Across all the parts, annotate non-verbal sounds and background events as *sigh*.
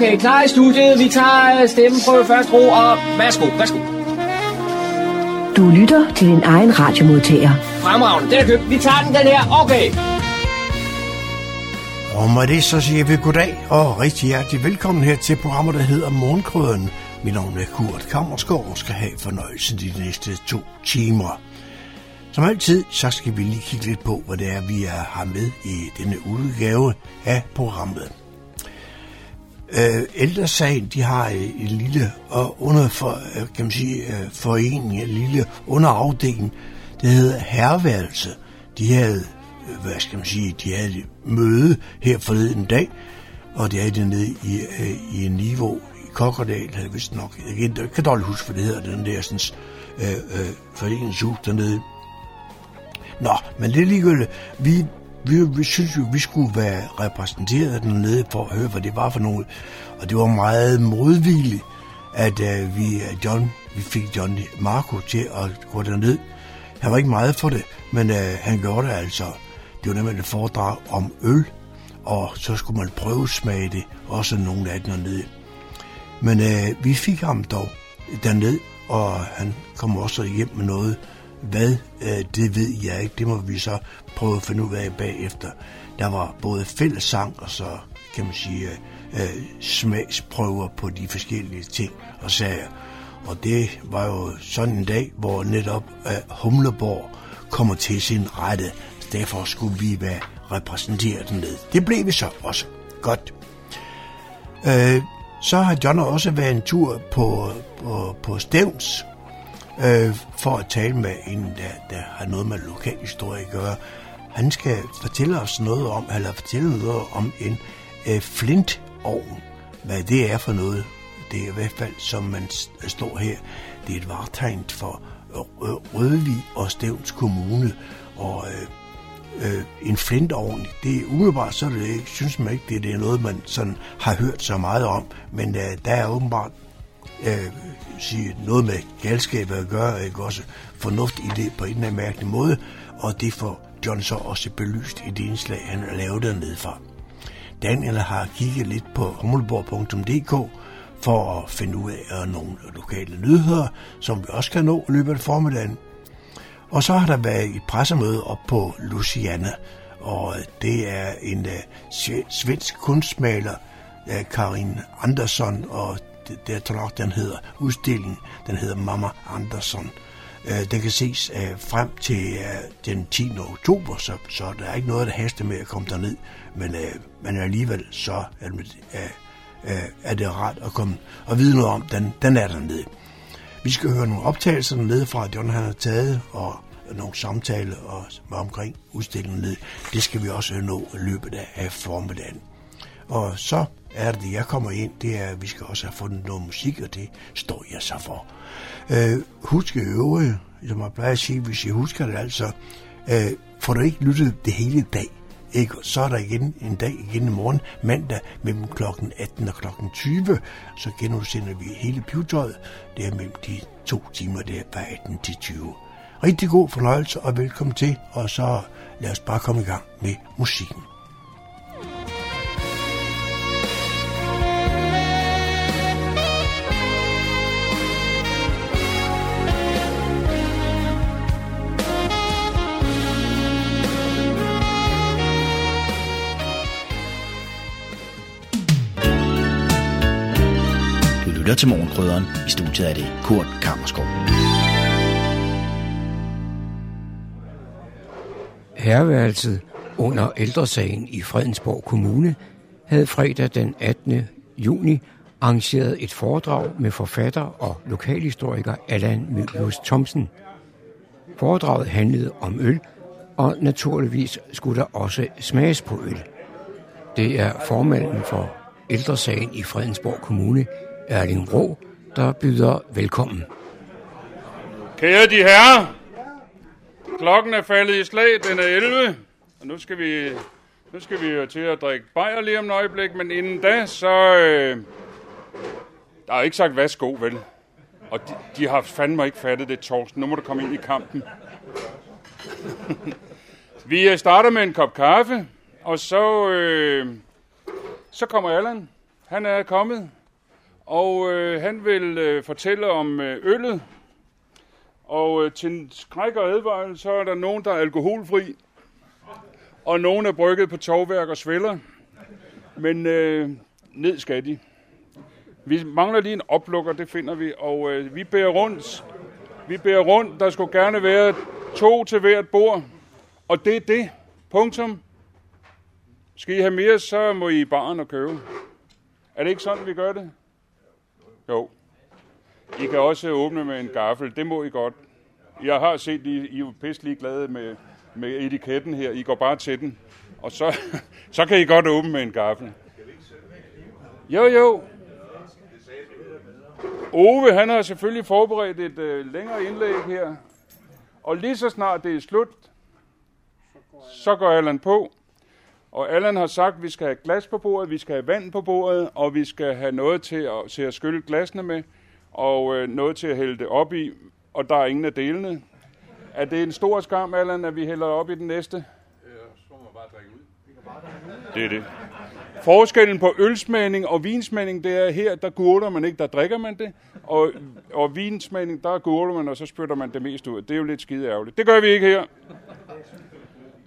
Okay, klar i studiet. Vi tager stemmen på først ro, og værsgo, værsgo. Du lytter til din egen radiomodtager. Fremragende, den er købt. Vi tager den, den her. Okay. Og med det så siger vi goddag og rigtig hjertelig velkommen her til programmet, der hedder Morgenkrøden. Mit navn er Kurt Kammerskov og skal have fornøjelsen de næste to timer. Som altid, så skal vi lige kigge lidt på, hvad det er, vi er, har med i denne udgave af programmet. Øh, Ældresagen, de har øh, en lille og under for, øh, kan man sige, øh, forening, en lille underafdeling, det hedder Herværelse. De havde, hvad skal man sige, de havde et møde her forleden dag, og det er det nede i, i en niveau i Kokkerdal, havde vist nok, jeg kan, jeg kan dårligt huske, hvad det hedder, den der sådan, øh, øh, foreningshus dernede. Nå, men det er ligegyldigt. Vi vi, vi synes jo, vi skulle være repræsenteret dernede for at høre, hvad det var for noget. Og det var meget modvilligt, at uh, vi, John, vi fik John Marco til at gå derned. Han var ikke meget for det, men uh, han gjorde det altså. Det var nemlig et foredrag om øl, og så skulle man prøve smage det, også nogle af dem dernede. Men uh, vi fik ham dog derned, og han kom også hjem med noget, hvad, øh, det ved jeg ikke. Det må vi så prøve at finde ud af bagefter. Der var både fællessang og så, kan man sige, øh, øh, smagsprøver på de forskellige ting og sager. Og det var jo sådan en dag, hvor netop øh, Humleborg kommer til sin rette. Derfor skulle vi være repræsenteret med. Det blev vi så også. Godt. Øh, så har John også været en tur på, på, på Stævns, øh, for at tale med en, der, der har noget med lokalhistorie at gøre. Han skal fortælle os noget om, eller fortælle noget om en øh, flintovn. Hvad det er for noget, det er i hvert fald, som man står her, det er et vartegn for øh, øh, Rødvig og Stævns Kommune, og øh, øh, en flintovn, det er umiddelbart, så det synes man ikke, det, det er noget, man sådan har hørt så meget om, men øh, der er åbenbart øh, sige, noget med galskab at gøre, ikke også? Fornuft i det på en eller anden mærkelig måde, og det får John så også belyst i det indslag, han har lavet dernede fra. Daniel har kigget lidt på hummelborg.dk for at finde ud af nogle lokale nyheder, som vi også kan nå i løbet af formiddagen. Og så har der været et pressemøde op på Luciana, og det er en uh, svensk kunstmaler, uh, Karin Andersson, og det, tror nok, den hedder udstillingen, den hedder Mama Andersson. Øh, den kan ses øh, frem til øh, den 10. oktober, så, så der er ikke noget, der haster med at komme derned, men, øh, men alligevel så er det, er det rart at komme og vide noget om, den, den er dernede. Vi skal høre nogle optagelser dernede fra, at John han har taget, og nogle samtaler og, omkring udstillingen ned. Det skal vi også nå i løbet af formiddagen. Og så er det, jeg kommer ind, det er, at vi skal også have fundet noget musik, og det står jeg så for. Øh, husk øvrige, som jeg plejer at sige, hvis jeg husker det altså, øh, får du ikke lyttet det hele dag, ikke? så er der igen en dag igen i morgen, mandag mellem kl. 18 og kl. 20, så genudsender vi hele pivetøjet, det er mellem de to timer, der fra 18 til 20. Rigtig god fornøjelse og velkommen til, og så lad os bare komme i gang med musikken. Lytter til Morgenkrydderen. I studiet er det Kurt Kammerskov. Herværelset under ældresagen i Fredensborg Kommune havde fredag den 18. juni arrangeret et foredrag med forfatter og lokalhistoriker Allan Møbius Thomsen. Foredraget handlede om øl, og naturligvis skulle der også smages på øl. Det er formanden for ældresagen i Fredensborg Kommune, Erling Rå, der byder velkommen. Kære de herrer, klokken er faldet i slag, den er 11, og nu skal vi, nu skal vi jo til at drikke bajer lige om et øjeblik, men inden da, så... Øh, der er ikke sagt værsgo, vel? Og de, de har fandme ikke fattet det, Torsten. Nu må du komme ind i kampen. *laughs* vi øh, starter med en kop kaffe, og så... Øh, Så kommer Allan. Han er kommet, og øh, han vil øh, fortælle om øh, øllet. Og øh, til skræk og advarsel, så er der nogen, der er alkoholfri, og nogen er brygget på tovværk og sveller. Men øh, ned skal de. Vi mangler lige en oplukker, det finder vi, og øh, vi bærer rundt. Vi bærer rundt. Der skulle gerne være to til hvert bord, og det er det. Punktum. Skal I have mere, så må I i baren og købe. Er det ikke sådan, vi gør det? Jo. I kan også åbne med en gaffel. Det må I godt. Jeg har set, I, I er pisselig glade med, med etiketten her. I går bare til den. Og så, *laughs* så kan I godt åbne med en gaffel. Jo, jo. Ove, han har selvfølgelig forberedt et øh, længere indlæg her. Og lige så snart det er slut, så går Allan på. Og Allan har sagt, at vi skal have glas på bordet, vi skal have vand på bordet, og vi skal have noget til at, til at skylle glasene med, og øh, noget til at hælde det op i, og der er ingen af delene. Er det en stor skam, Allan, at vi hælder op i den næste? Ja, så må man bare drikke ud. Det er det. Forskellen på ølsmagning og vinsmagning, det er her, der gurter man ikke, der drikker man det. Og, og vinsmagning, der gurter man, og så spytter man det mest ud. Det er jo lidt skide ærgerligt. Det gør vi ikke her.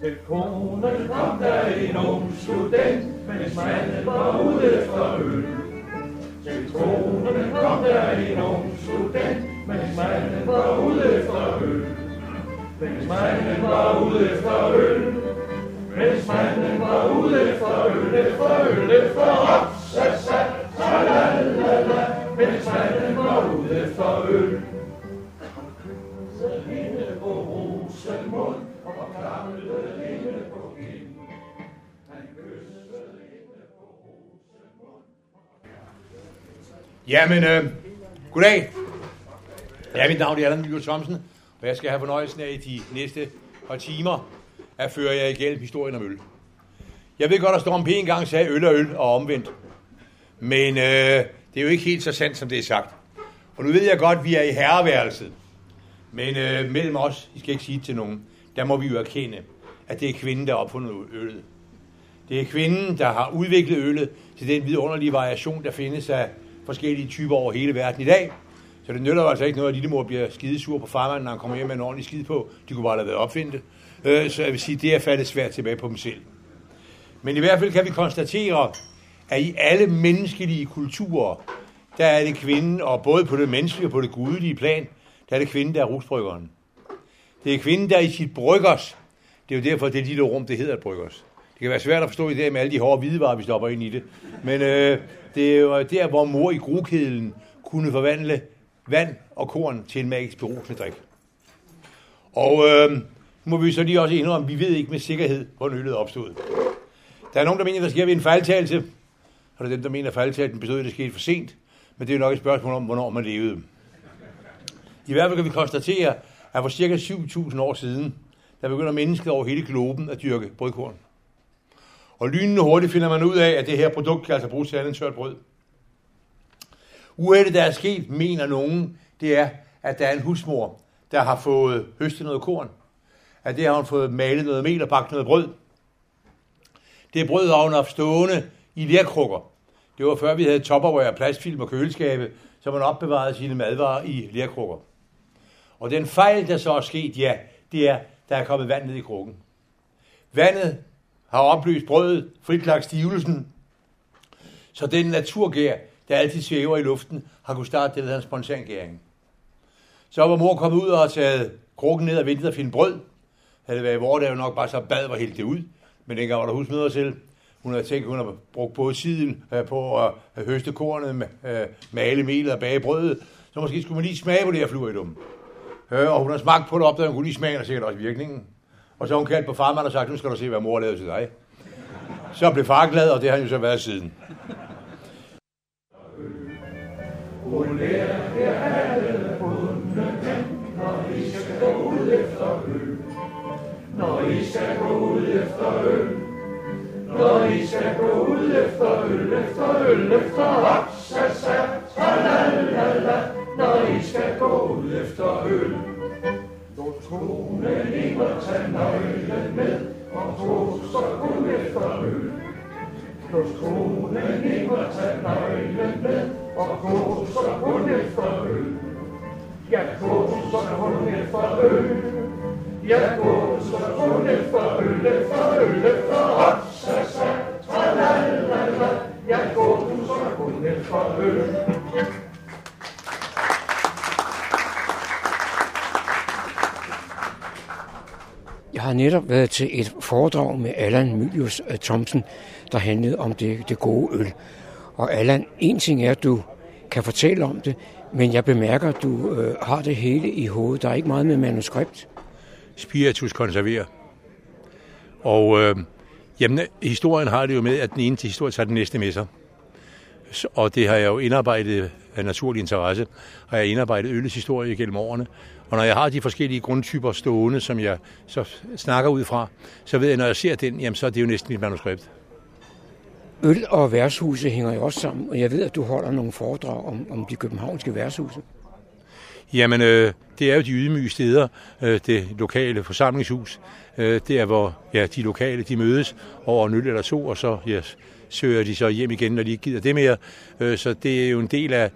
Til konen kom der en ung student, mens manden var ude efter øl. Til konen kom der en ung student, mens manden var ude efter øl. Mens manden var ude efter øl. Mens manden var ude efter øl, for øl, efter hop, Jamen, øh, goddag. Ja, mit navn er Allan Nygaard Thomsen, og jeg skal have fornøjelsen af i de næste par timer at føre jer igennem historien om øl. Jeg ved godt, at Storm P. engang sagde øl og øl og omvendt. Men øh, det er jo ikke helt så sandt, som det er sagt. Og nu ved jeg godt, at vi er i herreværelset. Men øh, mellem os, I skal ikke sige det til nogen, der må vi jo erkende, at det er kvinden, der har opfundet øllet. Det er kvinden, der har udviklet øllet til den vidunderlige variation, der findes af forskellige typer over hele verden i dag. Så det nytter jo altså ikke noget, at lillemor bliver skidesur på farmanden, når han kommer hjem med en ordentlig skid på. De kunne bare lade være opfinde det. Øh, så jeg vil sige, det er faldet svært tilbage på dem selv. Men i hvert fald kan vi konstatere, at i alle menneskelige kulturer, der er det kvinden, og både på det menneskelige og på det gudelige plan, der er det kvinden, der er rusbryggeren. Det er kvinden, der er i sit bryggers. Det er jo derfor, det lille rum, det hedder et bryggers. Det kan være svært at forstå i dag med alle de hårde hvidevarer, vi stopper ind i det. Men øh, det er jo der, hvor mor i grukedlen kunne forvandle vand og korn til en magisk berusende drik. Og øh, nu må vi så lige også indrømme, vi ved ikke med sikkerhed, hvor øllet opstod. Der er nogen, der mener, der sker ved en fejltagelse, og der er dem, der mener, at fejltagelsen bestod, at det skete for sent. Men det er jo nok et spørgsmål om, hvornår man levede. I hvert fald kan vi konstatere, at for cirka 7.000 år siden, der begynder mennesket over hele globen at dyrke brødkorn. Og lynende hurtigt finder man ud af, at det her produkt kan altså bruges til andet end tørt brød. Uheldet, der er sket, mener nogen, det er, at der er en husmor, der har fået høstet noget korn. At det har hun fået malet noget mel og bagt noget brød. Det brød har hun haft stående i lærkrukker. Det var før vi havde topperware, plastfilm og køleskabe, så man opbevarede sine madvarer i lærkrukker. Og den fejl, der så er sket, ja, det er, der er kommet vand ned i krukken. Vandet har opløst brødet, fritlagt stivelsen, så den naturgær, der altid svæver i luften, har kunnet starte det, der hedder en spontangæring. Så var mor kommet ud og har taget krukken ned og ventet at finde brød. Havde det været i vores dag, nok bare så bad var helt det ud. Men dengang var der husmøder selv. Hun havde tænkt, at hun havde brugt både tiden øh, på at øh, høste kornet, øh, male melet og bage brødet. Så måske skulle man lige smage på det her fluoridum. Øh, og hun har smagt på det op, da hun kunne lige smage, og sikkert også virkningen. Og så har hun kaldt på farmand og sagt, nu skal du se, hvad mor lavede til dig. Så blev far glad, og det har han jo så været siden. Hun lærer det alle bunde når I skal gå ud efter øl. Når I skal gå ud efter øl. Når I skal gå ud efter øl, efter øl, efter la, la Når I skal gå ud efter øl. Lå tronen ikke tage nøglen med, og tog så gå efter øl. Lå tronen ikke og tage nøglen med, og gå så kun efter øl. Jeg går så kun efter øl. Jeg går så kun efter øl, efter øl, netop været til et foredrag med Allan Mylius Thomsen, der handlede om det, det gode øl. Og Allan, en ting er, at du kan fortælle om det, men jeg bemærker, at du øh, har det hele i hovedet. Der er ikke meget med manuskript. Spiritus konserverer. Og øh, jamen, historien har det jo med, at den ene til historie tager den næste med sig. Og det har jeg jo indarbejdet af naturlig interesse, har jeg indarbejdet øllets historie gennem årene. Og når jeg har de forskellige grundtyper stående, som jeg så snakker ud fra, så ved jeg, når jeg ser den, jamen, så er det jo næsten mit manuskript. Øl og værtshuse hænger jo også sammen, og jeg ved, at du holder nogle foredrag om, om de københavnske værtshuse. Jamen, øh, det er jo de ydmyge steder, øh, det lokale forsamlingshus. Øh, det er, hvor ja, de lokale de mødes over en øl eller to, og så ja, søger de så hjem igen, når de ikke gider det mere. Øh, så det er jo en del af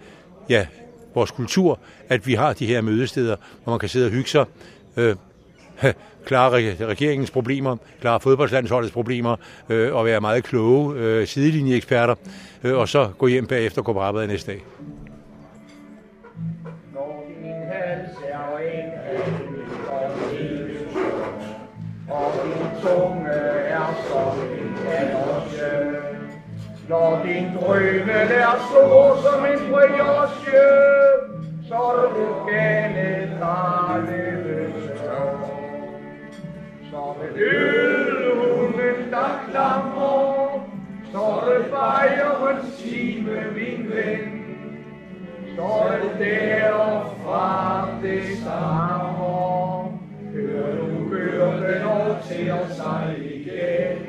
ja, vores kultur, at vi har de her mødesteder, hvor man kan sidde og hygge sig. Øh, *laughs* klare regeringens problemer, klare fodboldslandsholdets problemer øh, og være meget kloge øh, sidelinjeeksperter, øh, og så gå hjem bagefter og gå på arbejde næste dag. Når er stor som en brioche, så er du gale der løbestår. Som en ølhunden, der klammer, så er det fejrens time, min ven. Så er og fra det stammer. hører du hørte og til at igen.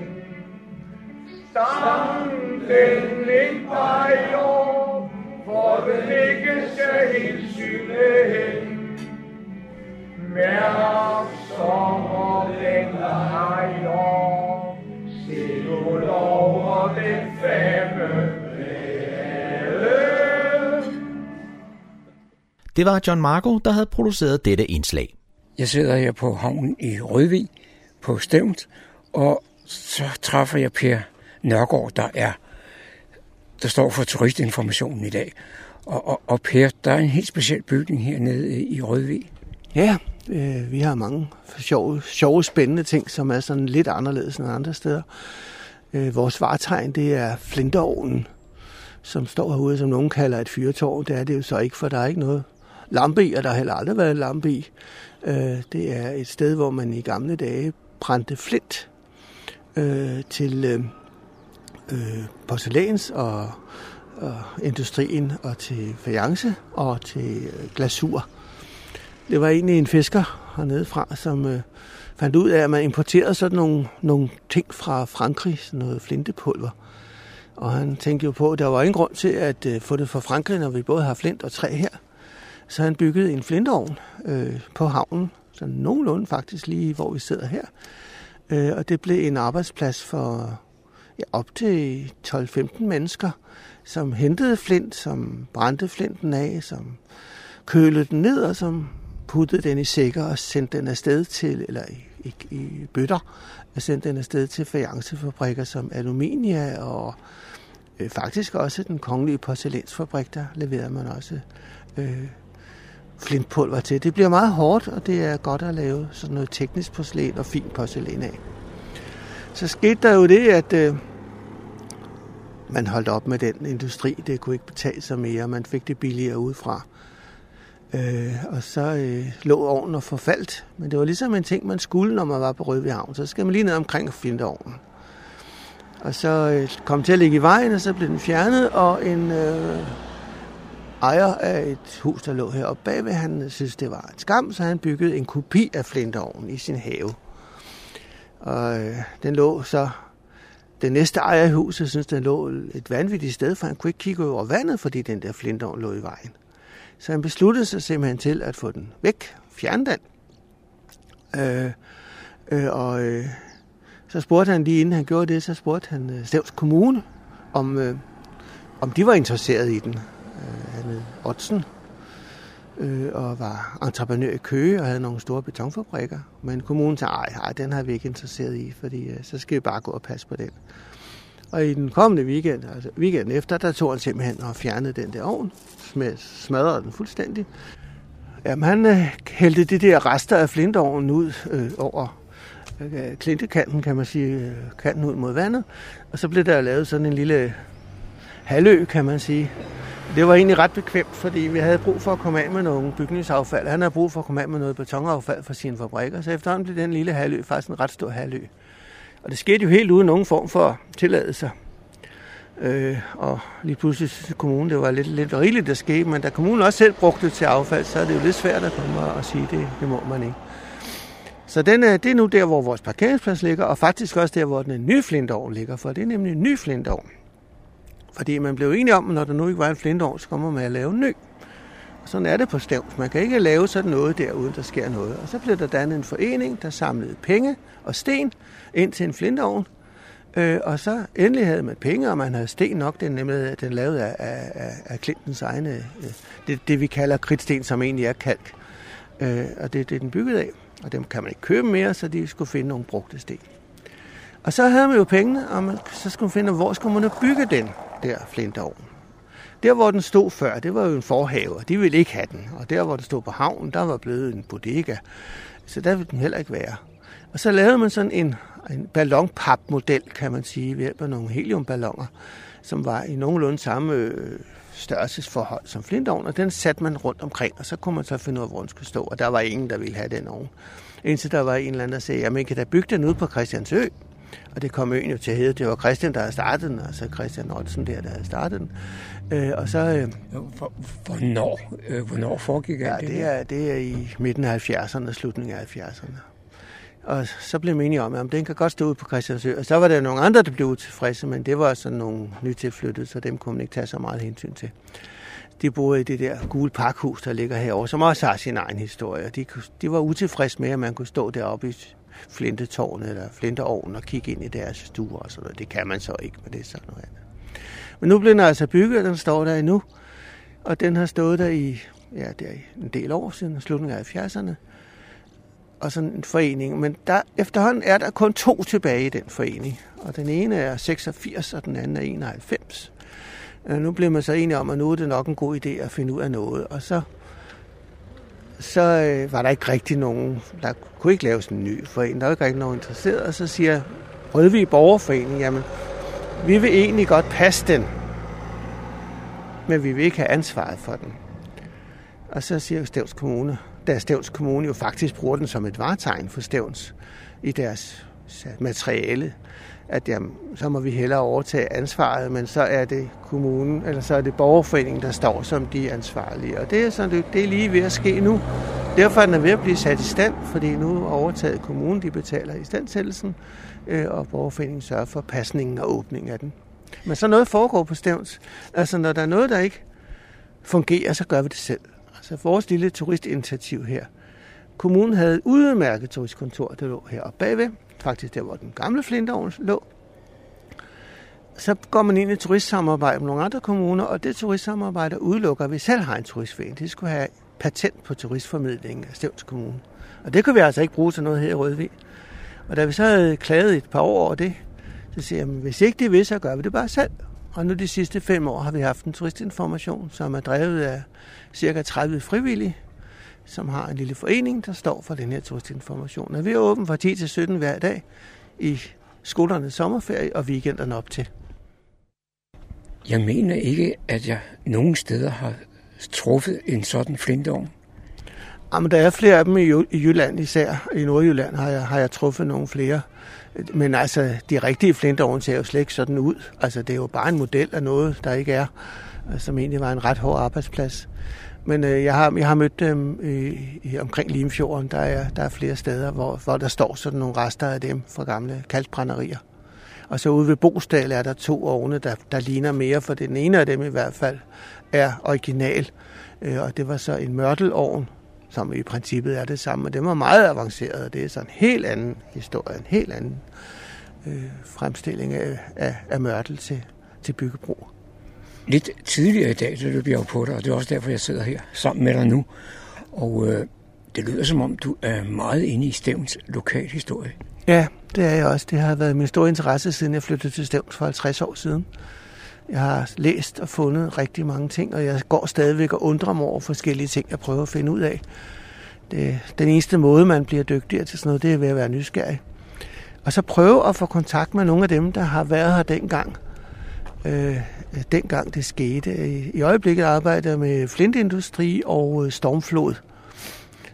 Stang den i paiom for den ikke skal hensynne hen. Mærk sommer den lejer, se du lover den femme Det var John Marco, der havde produceret dette indslag. Jeg sidder her på havnen i Rødvig på Stævnt, og så træffer jeg Per Nørgaard, der er der står for turistinformationen i dag. Og, og, og Per, der er en helt speciel bygning hernede i Rødvig. Ja, øh, vi har mange sjove, sjove, spændende ting, som er sådan lidt anderledes end andre steder. Øh, vores vartegn, det er flinteovnen, som står herude, som nogen kalder et fyrtårn. Det er det jo så ikke, for der er ikke noget lampe i, og der har heller aldrig været lampe i. Øh, det er et sted, hvor man i gamle dage brændte flint øh, til øh, øh, porcelæns og, og industrien og til fajance og til øh, glasur. Det var egentlig en fisker hernede fra, som øh, fandt ud af, at man importerede sådan nogle, nogle ting fra Frankrig, sådan noget flintepulver. Og han tænkte jo på, at der var ingen grund til at øh, få det fra Frankrig, når vi både har flint og træ her. Så han byggede en flintovn øh, på havnen, så nogenlunde faktisk lige, hvor vi sidder her. Øh, og det blev en arbejdsplads for op til 12-15 mennesker, som hentede flint, som brændte flinten af, som kølede den ned, og som puttede den i sækker og sendte den afsted til, eller i, i, i bøtter, og sendte den afsted til fajancefabrikker som Aluminia og øh, faktisk også den kongelige porcelænsfabrik, der leverede man også øh, flintpulver til. Det bliver meget hårdt, og det er godt at lave sådan noget teknisk porcelæn og fint porcelæn af. Så skete der jo det, at øh, man holdt op med den industri. Det kunne ikke betale sig mere, man fik det billigere udefra. Øh, og så øh, lå ovnen og forfaldt. Men det var ligesom en ting, man skulle, når man var på Rødvig Havn. Så skal man lige ned omkring og finde ovnen. Og så øh, kom til at ligge i vejen, og så blev den fjernet, og en øh, ejer af et hus, der lå heroppe bagved, han synes, det var en skam, så han byggede en kopi af flintovnen i sin have. Og øh, den lå så... Den næste ejer i huset synes, den lå et vanvittigt sted, for han kunne ikke kigge over vandet, fordi den der flintovn lå i vejen. Så han besluttede sig simpelthen til at få den væk, fjerne den. Øh, øh, og øh, så spurgte han lige inden han gjorde det, så spurgte han øh, Stævns Kommune, om, øh, om de var interesseret i den. Øh, han hed Otsen, øh, og var entreprenør i Køge og havde nogle store betonfabrikker. Men kommunen sagde, ej, ej den har vi ikke interesseret i, fordi øh, så skal vi bare gå og passe på den. Og i den kommende weekend, altså weekenden efter, der tog han simpelthen og fjernede den der ovn, smadrede den fuldstændig. Jamen, han øh, hældte de der rester af flintovnen ud øh, over øh, klintekanten, kan man sige, øh, kanten ud mod vandet. Og så blev der lavet sådan en lille halvø, kan man sige. Det var egentlig ret bekvemt, fordi vi havde brug for at komme af med nogle bygningsaffald. Han havde brug for at komme af med noget betonaffald fra sine fabrikker, så efterhånden blev den lille halvø faktisk en ret stor halvø. Og det skete jo helt uden nogen form for tilladelse. Øh, og lige pludselig synes kommunen, det var lidt, lidt rigeligt, der skete, men da kommunen også selv brugte det til affald, så er det jo lidt svært at komme og sige, det, det må man ikke. Så den er, det er nu der, hvor vores parkeringsplads ligger, og faktisk også der, hvor den nye flintovn ligger, for det er nemlig en ny flintovn. Fordi man blev enige om, at når der nu ikke var en flintovn, så kommer man at lave en ny. Og sådan er det på Stævns. Man kan ikke lave sådan noget der, uden der sker noget. Og så blev der dannet en forening, der samlede penge og sten ind til en flintovn. Øh, og så endelig havde man penge, og man havde sten nok. Den nemlig den lavet af, af, af Clintons egne, øh, det, det vi kalder kridtsten, som egentlig er kalk. Øh, og det er det, den byggede af. Og dem kan man ikke købe mere, så de skulle finde nogle brugte sten. Og så havde man jo pengene, og man, så skulle man finde, hvor skulle man bygge den der flintovn. Der, hvor den stod før, det var jo en forhave, og de ville ikke have den. Og der, hvor den stod på havnen, der var blevet en bodega. Så der ville den heller ikke være. Og så lavede man sådan en, en ballonpapmodel, kan man sige, ved hjælp af nogle heliumballoner, som var i nogenlunde samme øh, størrelsesforhold som flintovn, og den satte man rundt omkring, og så kunne man så finde ud af, hvor den skulle stå, og der var ingen, der ville have den ovn. Indtil der var en eller anden, der sagde, at man kan da bygge den ud på Christiansø. Og det kom øen jo til at hedde. Det var Christian, der havde startet den, altså Christian Ottesen der, der havde startet den. Øh, og så... Øh, hvornår, øh, hvornår foregik ja, det? det er, det er i midten af 70'erne, slutningen af 70'erne. Og så blev man enige om, at den kan godt stå ud på Christiansø. Og så var der nogle andre, der blev utilfredse, men det var sådan nogle nytilflyttede, så dem kunne man ikke tage så meget hensyn til. De boede i det der gule parkhus, der ligger herovre, som også har sin egen historie. De, de var utilfredse med, at man kunne stå deroppe i flintetårnet eller flinteovnen og kigge ind i deres stuer og sådan noget. Det kan man så ikke, men det er sådan noget andet. Men nu bliver den altså bygget, og den står der endnu. Og den har stået der i, ja, det er en del år siden, slutningen af 70'erne. Og sådan en forening. Men der, efterhånden er der kun to tilbage i den forening. Og den ene er 86, og den anden er 91. Øh, nu bliver man så enige om, at nu er det nok en god idé at finde ud af noget. Og så så øh, var der ikke rigtig nogen, der kunne ikke laves en ny forening. Der var ikke rigtig nogen interesseret. Og så siger Rødvig Borgerforening, jamen, vi vil egentlig godt passe den, men vi vil ikke have ansvaret for den. Og så siger Stævns Kommune, da Stævns Kommune jo faktisk bruger den som et varetegn for Stævns i deres materiale, at jamen, så må vi hellere overtage ansvaret, men så er det kommunen, eller så er det borgerforeningen, der står som de ansvarlige. Og det er, sådan, det, det er lige ved at ske nu. Derfor er den ved at blive sat i stand, fordi nu er overtaget kommunen, de betaler i standsættelsen, øh, og borgerforeningen sørger for pasningen og åbningen af den. Men så noget foregår på stævns. Altså når der er noget, der ikke fungerer, så gør vi det selv. Altså vores lille turistinitiativ her. Kommunen havde et udmærket turistkontor, der lå heroppe bagved faktisk der, hvor den gamle flintovn lå. Så går man ind i turistsamarbejde med nogle andre kommuner, og det turistsamarbejde udelukker, at vi selv har en turistforening. Det skulle have patent på turistformidlingen af Stævns Kommune. Og det kunne vi altså ikke bruge til noget her i Rødvig. Og da vi så havde klaget et par år over det, så siger jeg, at hvis ikke det vil, så gør vi det bare selv. Og nu de sidste fem år har vi haft en turistinformation, som er drevet af cirka 30 frivillige, som har en lille forening, der står for den her turistinformation. Og vi er åbent fra 10 til 17 hver dag i skolernes sommerferie og weekenderne op til. Jeg mener ikke, at jeg nogen steder har truffet en sådan flintovn. Jamen, der er flere af dem i, Jylland især. I Nordjylland har jeg, har jeg truffet nogle flere. Men altså, de rigtige flintovne ser jo slet ikke sådan ud. Altså, det er jo bare en model af noget, der ikke er, som egentlig var en ret hård arbejdsplads. Men øh, jeg, har, jeg har mødt dem øh, i, i, omkring Limfjorden. Der er, der er flere steder, hvor, hvor der står sådan nogle rester af dem fra gamle kalkbrænderier. Og så ude ved Bostal er der to ovne, der, der ligner mere, for den ene af dem i hvert fald er original. Øh, og det var så en mørtelovn, som i princippet er det samme, men det var meget avanceret, og det er sådan en helt anden historie, en helt anden øh, fremstilling af, af, af mørtel til, til byggebrug. Lidt tidligere i dag, så løb jeg jo på dig, og det er også derfor, jeg sidder her sammen med dig nu. Og øh, det lyder som om, du er meget inde i Stævns lokalhistorie. Ja, det er jeg også. Det har været min store interesse, siden jeg flyttede til Stævns for 50 år siden. Jeg har læst og fundet rigtig mange ting, og jeg går stadigvæk og undrer mig over forskellige ting, jeg prøver at finde ud af. Det, den eneste måde, man bliver dygtigere til sådan noget, det er ved at være nysgerrig. Og så prøve at få kontakt med nogle af dem, der har været her dengang. Øh, øh, dengang det skete. Øh, I øjeblikket arbejder jeg med flintindustri og øh, stormflod.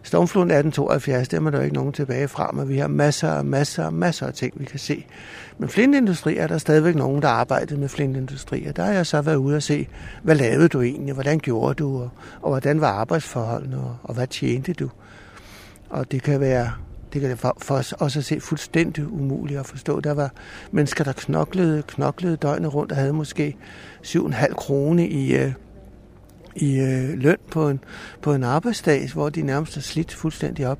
Stormfloden 1872, der er der ikke nogen tilbage fra, men vi har masser og masser og masser af ting, vi kan se. Men flintindustri er der stadigvæk nogen, der arbejder med flintindustri, og der har jeg så været ude og se, hvad lavede du egentlig, hvordan gjorde du, og, og hvordan var arbejdsforholdene, og, og hvad tjente du. Og det kan være det kan for, for os også at se fuldstændig umuligt at forstå. Der var mennesker, der knoklede, knoklede døgnet rundt og havde måske 7,5 krone i, øh, i øh, løn på en, på en arbejdsdag, hvor de nærmest er slidt fuldstændig op.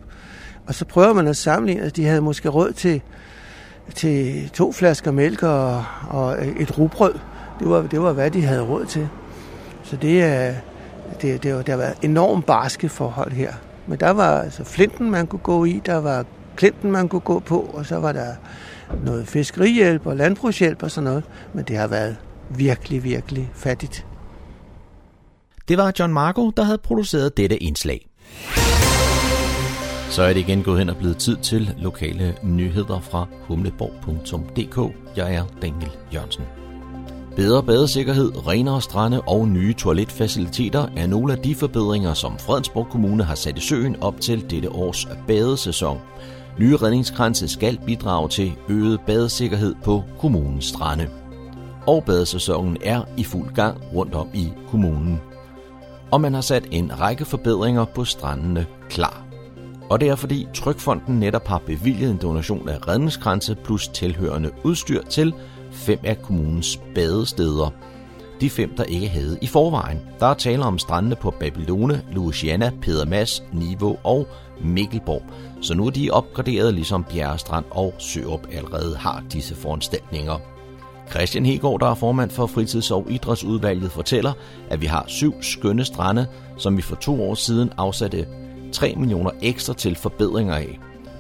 Og så prøver man at sammenligne, at de havde måske råd til, til to flasker mælk og, og et rugbrød. Det var, det var, hvad de havde råd til. Så det, er, det, det, det har været enormt barske forhold her. Men der var altså flinten, man kunne gå i, der var klinten, man kunne gå på, og så var der noget fiskerihjælp og landbrugshjælp og sådan noget. Men det har været virkelig, virkelig fattigt. Det var John Marco, der havde produceret dette indslag. Så er det igen gået hen og blevet tid til lokale nyheder fra humleborg.dk. Jeg er Daniel Jørgensen. Bedre badesikkerhed, renere strande og nye toiletfaciliteter er nogle af de forbedringer, som Fredensborg Kommune har sat i søen op til dette års badesæson. Nye redningskranse skal bidrage til øget badesikkerhed på kommunens strande. Og badesæsonen er i fuld gang rundt om i kommunen. Og man har sat en række forbedringer på strandene klar. Og det er fordi Trykfonden netop har bevilget en donation af redningskranse plus tilhørende udstyr til fem af kommunens badesteder. De fem, der ikke havde i forvejen. Der er tale om strandene på Babylone, Louisiana, Pedermas, Niveau og Mikkelborg. Så nu er de opgraderet, ligesom Bjerrestrand og Sørup allerede har disse foranstaltninger. Christian Hegård, der er formand for Fritids- og Idrætsudvalget, fortæller, at vi har syv skønne strande, som vi for to år siden afsatte 3 millioner ekstra til forbedringer af.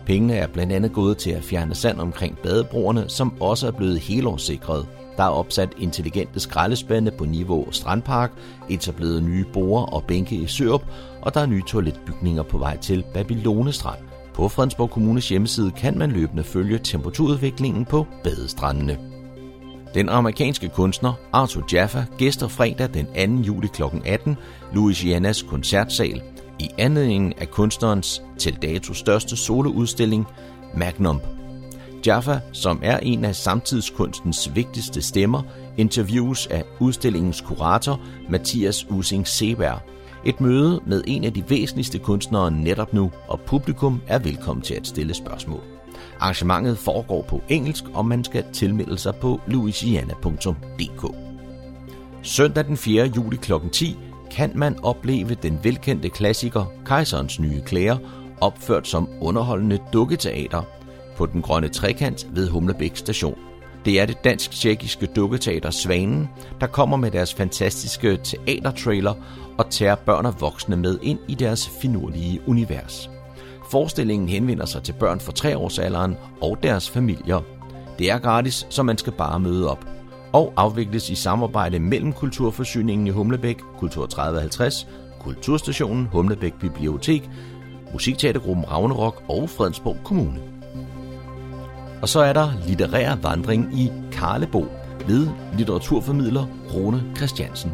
Pengene er blandt andet gået til at fjerne sand omkring badebroerne, som også er blevet helårssikret. Der er opsat intelligente skraldespande på Niveau Strandpark, etableret nye borer og bænke i Sørup, og der er nye toiletbygninger på vej til Babylonestrand. På Fredensborg Kommunes hjemmeside kan man løbende følge temperaturudviklingen på badestrandene. Den amerikanske kunstner Arthur Jaffa gæster fredag den 2. juli kl. 18 Louisianas koncertsal i anledningen af kunstnerens til dato største soloudstilling, Magnum. Jaffa, som er en af samtidskunstens vigtigste stemmer, interviews af udstillingens kurator Mathias Using Seberg. Et møde med en af de væsentligste kunstnere netop nu, og publikum er velkommen til at stille spørgsmål. Arrangementet foregår på engelsk, og man skal tilmelde sig på louisiana.dk. Søndag den 4. juli kl. 10 kan man opleve den velkendte klassiker Kejserens nye klæder, opført som underholdende dukketeater på den grønne trekant ved Humlebæk station. Det er det dansk-tjekkiske dukketeater Svanen, der kommer med deres fantastiske teatertrailer og tager børn og voksne med ind i deres finurlige univers. Forestillingen henvender sig til børn fra 3 års alderen og deres familier. Det er gratis, så man skal bare møde op og afvikles i samarbejde mellem Kulturforsyningen i Humlebæk, Kultur 3050, Kulturstationen, Humlebæk Bibliotek, Musikteatergruppen Ravnerok og Fredensborg Kommune. Og så er der litterær vandring i Karlebo ved litteraturformidler Rune Christiansen.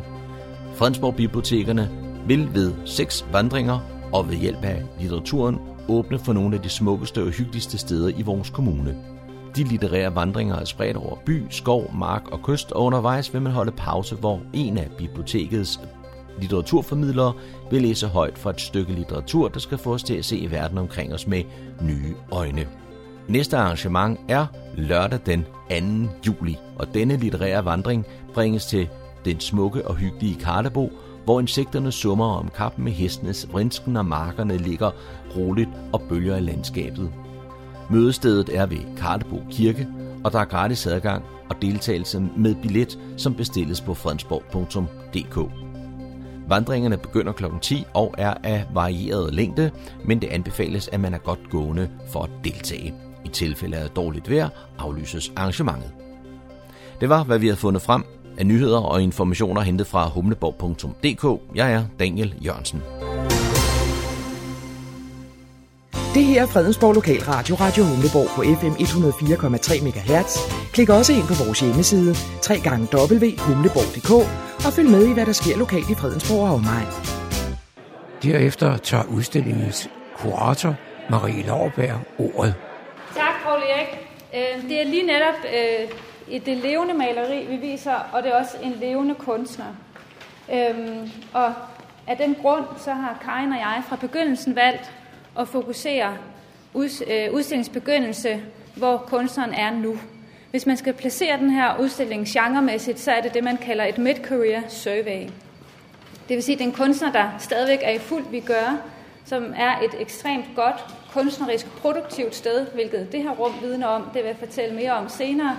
Fredensborg Bibliotekerne vil ved seks vandringer og ved hjælp af litteraturen åbne for nogle af de smukkeste og hyggeligste steder i vores kommune. De litterære vandringer er spredt over by, skov, mark og kyst, og undervejs vil man holde pause, hvor en af bibliotekets litteraturformidlere vil læse højt fra et stykke litteratur, der skal få os til at se verden omkring os med nye øjne. Næste arrangement er lørdag den 2. juli, og denne litterære vandring bringes til den smukke og hyggelige Karlebo, hvor insekterne summer om kappen med hestenes vrinsken og markerne ligger roligt og bølger i landskabet. Mødestedet er ved Karlebo Kirke, og der er gratis adgang og deltagelse med billet, som bestilles på fredensborg.dk. Vandringerne begynder kl. 10 og er af varieret længde, men det anbefales, at man er godt gående for at deltage. I tilfælde af dårligt vejr aflyses arrangementet. Det var, hvad vi havde fundet frem af nyheder og informationer hentet fra humleborg.dk. Jeg er Daniel Jørgensen. Det her er Fredensborg Lokalradio, Radio Humleborg på FM 104,3 MHz. Klik også ind på vores hjemmeside, www.humleborg.dk og følg med i, hvad der sker lokalt i Fredensborg og omegn. Derefter tager udstillingens kurator, Marie Lauerberg, ordet. Tak, Paul Erik. Øh, det er lige netop øh, et det levende maleri, vi viser, og det er også en levende kunstner. Øhm, og af den grund, så har Karin og jeg fra begyndelsen valgt at fokusere øh, udstillingsbegyndelse, hvor kunstneren er nu. Hvis man skal placere den her udstilling genremæssigt, så er det det, man kalder et mid-career survey. Det vil sige, at det er en kunstner, der stadigvæk er i fuld vi gør, som er et ekstremt godt kunstnerisk produktivt sted, hvilket det her rum vidner om, det vil jeg fortælle mere om senere.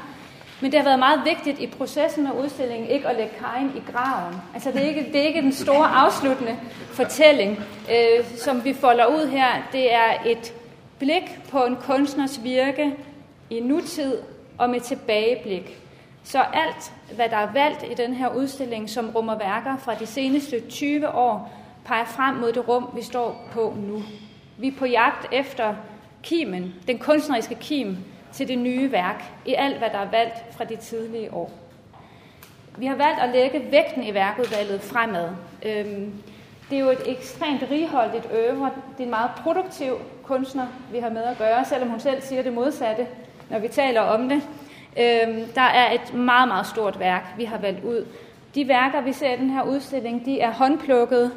Men det har været meget vigtigt i processen med udstillingen ikke at lægge Karin i graven. Altså det er ikke, det er ikke den store afsluttende fortælling, øh, som vi folder ud her. Det er et blik på en kunstners virke i nutid og med tilbageblik. Så alt, hvad der er valgt i den her udstilling, som rummer værker fra de seneste 20 år, peger frem mod det rum, vi står på nu. Vi er på jagt efter kimen, den kunstneriske kim, til det nye værk i alt, hvad der er valgt fra de tidlige år. Vi har valgt at lægge vægten i værkudvalget fremad. Øhm, det er jo et ekstremt righoldigt øvre. Det er en meget produktiv kunstner, vi har med at gøre, selvom hun selv siger det modsatte, når vi taler om det. Øhm, der er et meget, meget stort værk, vi har valgt ud. De værker, vi ser i den her udstilling, de er håndplukket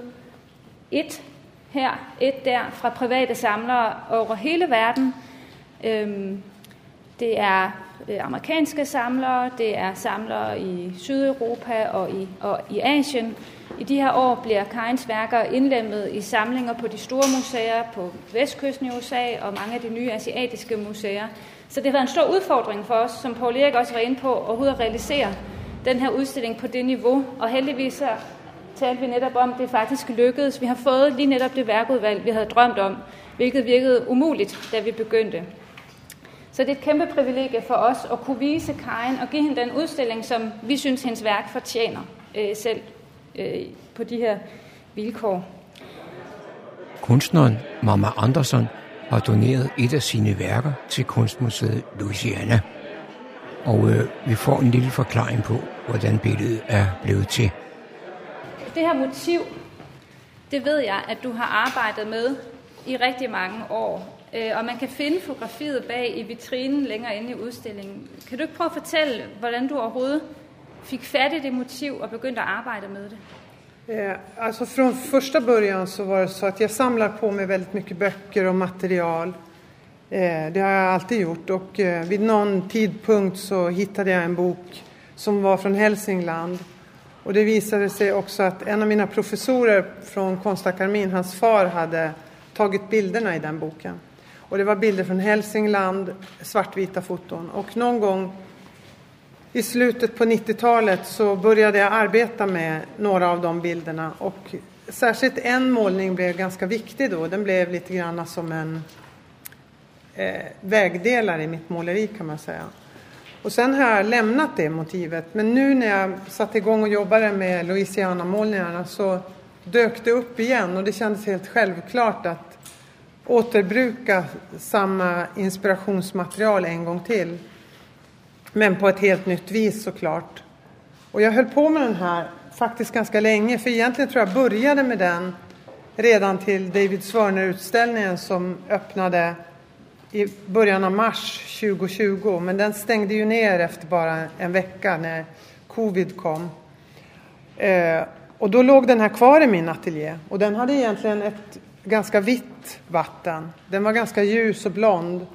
et her, et der, fra private samlere over hele verden. Øhm, det er øh, amerikanske samlere, det er samlere i Sydeuropa og i, og i Asien. I de her år bliver Keins værker indlemmet i samlinger på de store museer på vestkysten i USA og mange af de nye asiatiske museer. Så det har været en stor udfordring for os, som Paul Erik også var inde på, overhovedet at realisere den her udstilling på det niveau. Og heldigvis så talte vi netop om, at det faktisk lykkedes. Vi har fået lige netop det værkudvalg, vi havde drømt om, hvilket virkede umuligt, da vi begyndte. Så det er et kæmpe privilegie for os at kunne vise Karin og give hende den udstilling, som vi synes, hendes værk fortjener øh, selv øh, på de her vilkår. Kunstneren Mama Andersson har doneret et af sine værker til Kunstmuseet Louisiana. Og øh, vi får en lille forklaring på, hvordan billedet er blevet til. Det her motiv, det ved jeg, at du har arbejdet med i rigtig mange år. Øh, og man kan finde fotografiet bag i vitrinen længere inde i udstillingen. Kan du ikke prøve at fortælle, hvordan du overhovedet fick fat i det motiv och började arbeta med det? Eh, alltså från första början så var det så att jag samlar på mig väldigt mycket böcker och material. Eh, det har jag alltid gjort och eh, vid någon tidpunkt så hittade jag en bok som var från Hälsingland. Och det visade sig också att en av mina professorer från Konstakademin, hans far hade tagit bilderna i den boken. Och det var bilder från Hälsingland, svartvita foton. Och någon gång i slutet på 90-talet så började jag arbeta med några av de bilderna. Och särskilt en målning blev ganska viktig då. Den blev lite grann som en eh, vägdelare i mitt måleri kan man säga. Och sen har jag lämnat det motivet. Men nu när jag satte igång och jobbade med Louisiana-målningarna så dök det upp igen och det kändes helt självklart att återbruka samma inspirationsmaterial en gång till. Men på ett helt nytt vis såklart. Och jag höll på med den här faktiskt ganska länge, för egentligen tror jag började med den redan till David Svörner-utställningen som öppnade i början av mars 2020. Men den stängde ju ner efter bara en vecka när covid kom. Eh, och då låg den här kvar i min ateljé och den hade egentligen ett ganska vitt vatten. Den var ganska ljus och blond.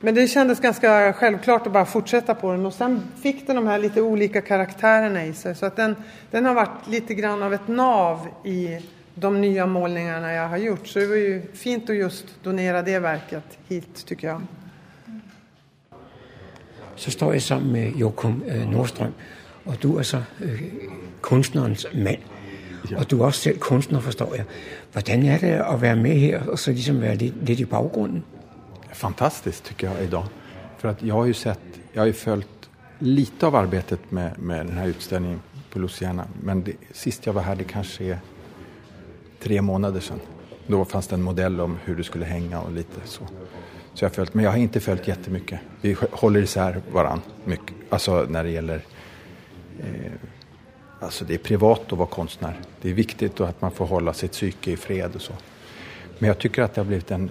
Men det kändes ganska självklart att bara fortsätta på den och sen fick den de här lite olika karaktärerna i sig. Så att den, den har varit lite grann av ett nav i de nya målningarna jag har gjort. Så det var ju fint att just donera det verket hit tycker jag. Så står jeg sammen med Jokum øh, Nordström. Och og du er så øh, kunstnerens mand. Ja. Og du er også selv kunstner, forstår jeg. Hvordan er det at være med her og så ligesom være lidt, lidt i baggrunden? Fantastiskt tycker jag idag. För att jag har ju sett, jag har ju följt lite av arbetet med, med den här utställningen på Luciana. Men det, sist jag var här, det kanske är tre månader sedan. Då fanns det en modell om hur det skulle hänga och lite så. Så jag har följt, men jag har inte följt jättemycket. Vi håller isär varann mycket. Alltså när det gäller eh, Alltså det är privat att vara konstnär. Det är viktigt att man får hålla sitt psyke i fred och så. Men jag tycker att det har blivit en,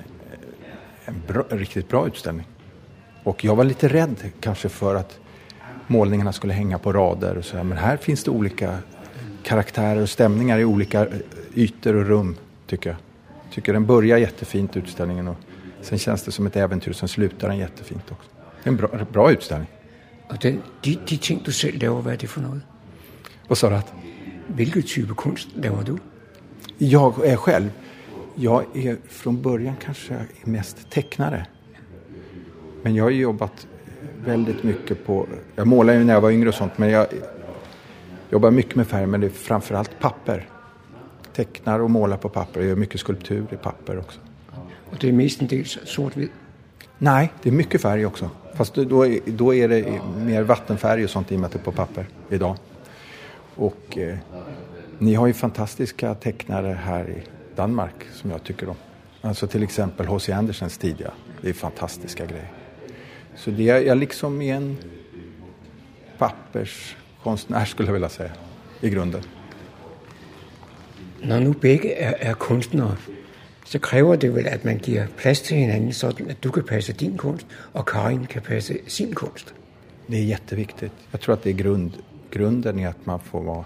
en, bra, en riktigt bra utställning. Och jag var lite rädd kanske för att målningarna skulle hänga på rader och så här. Men här finns det olika karaktärer och stämningar i olika ytor och rum tycker jag. Tycker den börjar jättefint utställningen och sen känns det som ett äventyr som slutar den jättefint också. Det är en bra, bra utställning. Och den, de, de ting, du selv laver, hvad er det for noget? Vad sa du? Att? Hvilken type kunst laver du? Jag är själv. Jag är från början kanske mest tecknare. Men jag har jobbat väldigt mycket på, jag målade ju när jag var yngre och sånt, men jag jobbar mycket med färg, men det är framförallt papper. Tecknar och målar på papper, jag gör mycket skulptur i papper också. Och det är mestendels sort-hvid? Nej, det är mycket färg också. Fast då är, då är det mer vattenfärg och sånt i och med att det är på papper idag. Och eh, ni har ju fantastiska tecknare här i Danmark som jag tycker om. Alltså till exempel H.C. Andersens tidiga. Det är fantastiska grejer. Så det är jag liksom är en papperskonstnär skulle jag vilja säga i grunden. Når nu begge er, er kunstnere, så kræver det vel, at man giver plads til hinanden, sådan at du kan passe din kunst, og Karin kan passe sin kunst. Det är jätteviktigt. Jag tror att det är grund, grunden i att man får vara...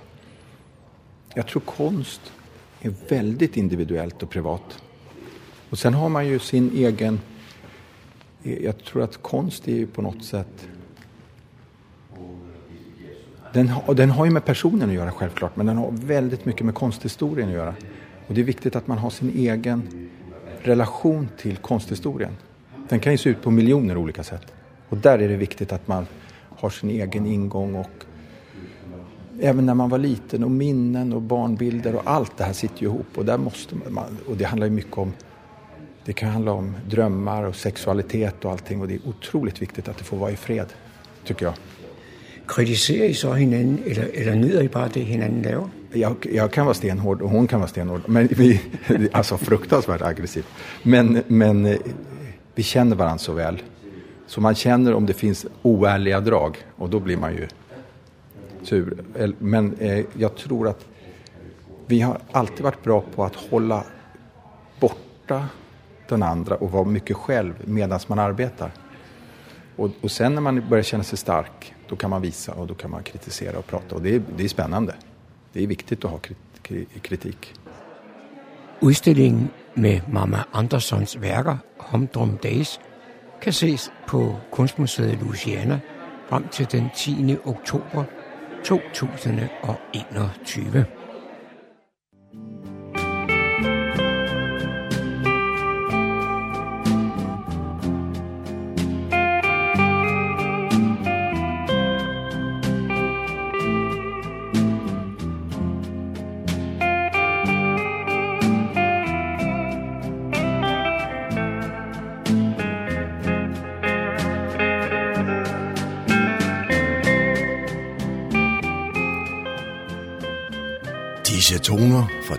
Jag tror konst är väldigt individuellt och privat. Och sen har man ju sin egen... Jag tror att konst är ju på något sätt... Den, har- den har ju med personen att göra självklart, men den har väldigt mycket med konsthistorien att göra. Och det är viktigt att man har sin egen relation till konsthistorien. Den kan ju se ut på miljoner olika sätt. Och där är det viktigt att man har sin egen ingång och även när man var liten och minnen och barnbilder och allt det här sitter ju ihop och där måste man, och det handlar ju mycket om det kan handla om drömmar och sexualitet och allting och det är otroligt viktigt att det får vara i fred, tycker jag. Kritiserer I så hinanden, eller, eller nyder I bare det, hinanden laver? Jag, jag kan vara stenhård och hon kan vara stenhård. Men vi, *laughs* alltså fruktansvärt aggressiv. Men, men eh, vi känner varandra så väl. Så man känner om det finns oärliga drag och då blir man ju kultur. Men eh, jag tror att vi har alltid varit bra på att hålla borta den andra och vara mycket själv medan man arbetar. Och, och sen när man börjar känna sig stark, då kan man visa och då kan man kritisera och prata. Och det är, det är spännande. Det är viktigt att ha kritik. Udstillingen med Mama Andersons værker, Humdrum Days, kan ses på Kunstmuseet Louisiana frem til den 10. oktober 2021.